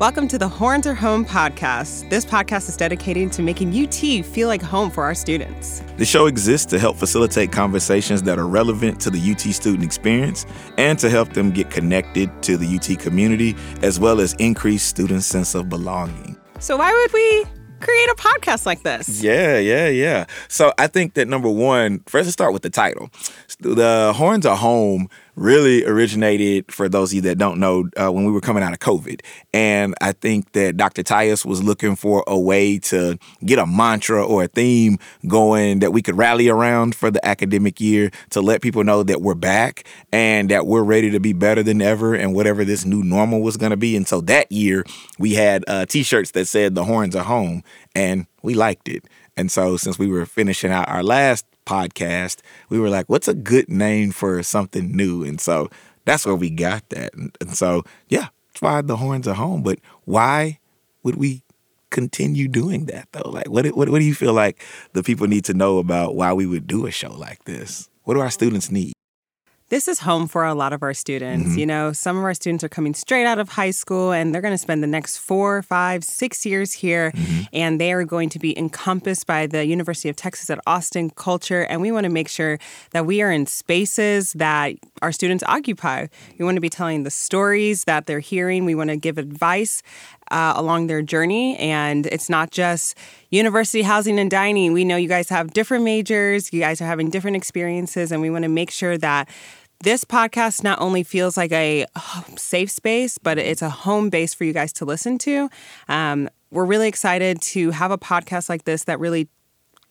Welcome to the Horns Are Home podcast. This podcast is dedicated to making UT feel like home for our students. The show exists to help facilitate conversations that are relevant to the UT student experience and to help them get connected to the UT community, as well as increase students' sense of belonging. So, why would we create a podcast like this? Yeah, yeah, yeah. So I think that number one, first let's start with the title. The Horns Are Home really originated, for those of you that don't know, uh, when we were coming out of COVID. And I think that Dr. Tyus was looking for a way to get a mantra or a theme going that we could rally around for the academic year to let people know that we're back and that we're ready to be better than ever and whatever this new normal was going to be. And so that year, we had uh, t shirts that said, The Horns are home, and we liked it. And so, since we were finishing out our last podcast, we were like, what's a good name for something new? And so that's where we got that. And, and so, yeah, that's why the horns are home. But why would we continue doing that though? Like, what, what, what do you feel like the people need to know about why we would do a show like this? What do our students need? This is home for a lot of our students. Mm-hmm. You know, some of our students are coming straight out of high school and they're going to spend the next four, five, six years here. Mm-hmm. And they are going to be encompassed by the University of Texas at Austin culture. And we want to make sure that we are in spaces that our students occupy. We want to be telling the stories that they're hearing. We want to give advice uh, along their journey. And it's not just university housing and dining. We know you guys have different majors, you guys are having different experiences, and we want to make sure that this podcast not only feels like a safe space, but it's a home base for you guys to listen to. Um, we're really excited to have a podcast like this that really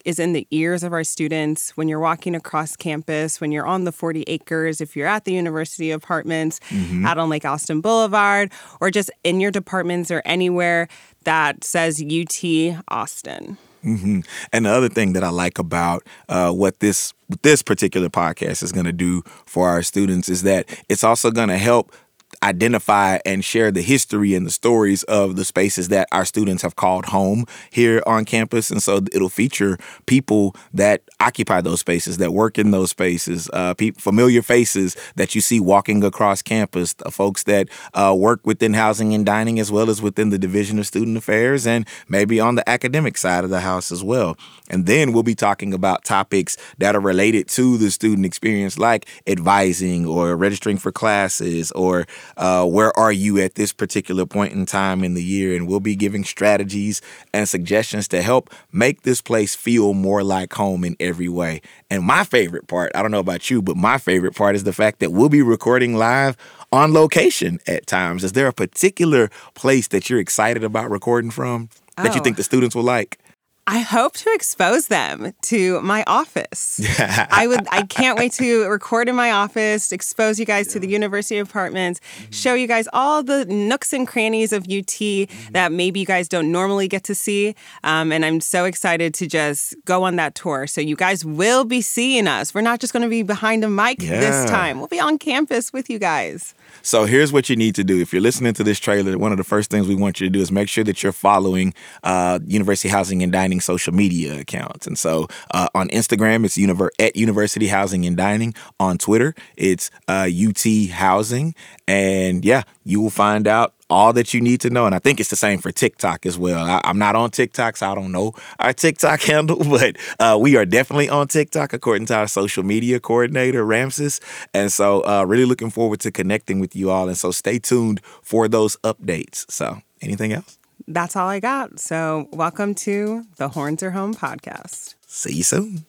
is in the ears of our students when you're walking across campus, when you're on the 40 acres, if you're at the university apartments, mm-hmm. out on Lake Austin Boulevard, or just in your departments or anywhere that says UT Austin. Mm-hmm. And the other thing that I like about uh, what this this particular podcast is going to do for our students is that it's also going to help identify and share the history and the stories of the spaces that our students have called home here on campus. And so it'll feature people that occupy those spaces, that work in those spaces, uh, pe- familiar faces that you see walking across campus, folks that uh, work within housing and dining as well as within the Division of Student Affairs and maybe on the academic side of the house as well. And then we'll be talking about topics that are related to the student experience, like advising or registering for classes or uh, where are you at this particular point in time in the year? And we'll be giving strategies and suggestions to help make this place feel more like home in every way. And my favorite part, I don't know about you, but my favorite part is the fact that we'll be recording live on location at times. Is there a particular place that you're excited about recording from that oh. you think the students will like? I hope to expose them to my office. I would I can't wait to record in my office, expose you guys to the university apartments, mm-hmm. show you guys all the nooks and crannies of UT mm-hmm. that maybe you guys don't normally get to see. Um, and I'm so excited to just go on that tour. So you guys will be seeing us. We're not just going to be behind a mic yeah. this time. We'll be on campus with you guys. So here's what you need to do. If you're listening to this trailer, one of the first things we want you to do is make sure that you're following uh, University Housing and Dining social media accounts. And so uh, on Instagram, it's univer- at University Housing and Dining. On Twitter, it's uh, UT Housing. And yeah, you will find out all that you need to know. And I think it's the same for TikTok as well. I, am not on TikTok, so I don't know our TikTok handle, but uh, we are definitely on TikTok according to our social media coordinator, Ramses. And so, uh, really looking forward to connecting with you all. And so, stay tuned for those updates. So, anything else? That's all I got. So, welcome to the Horns Are Home podcast. See you soon.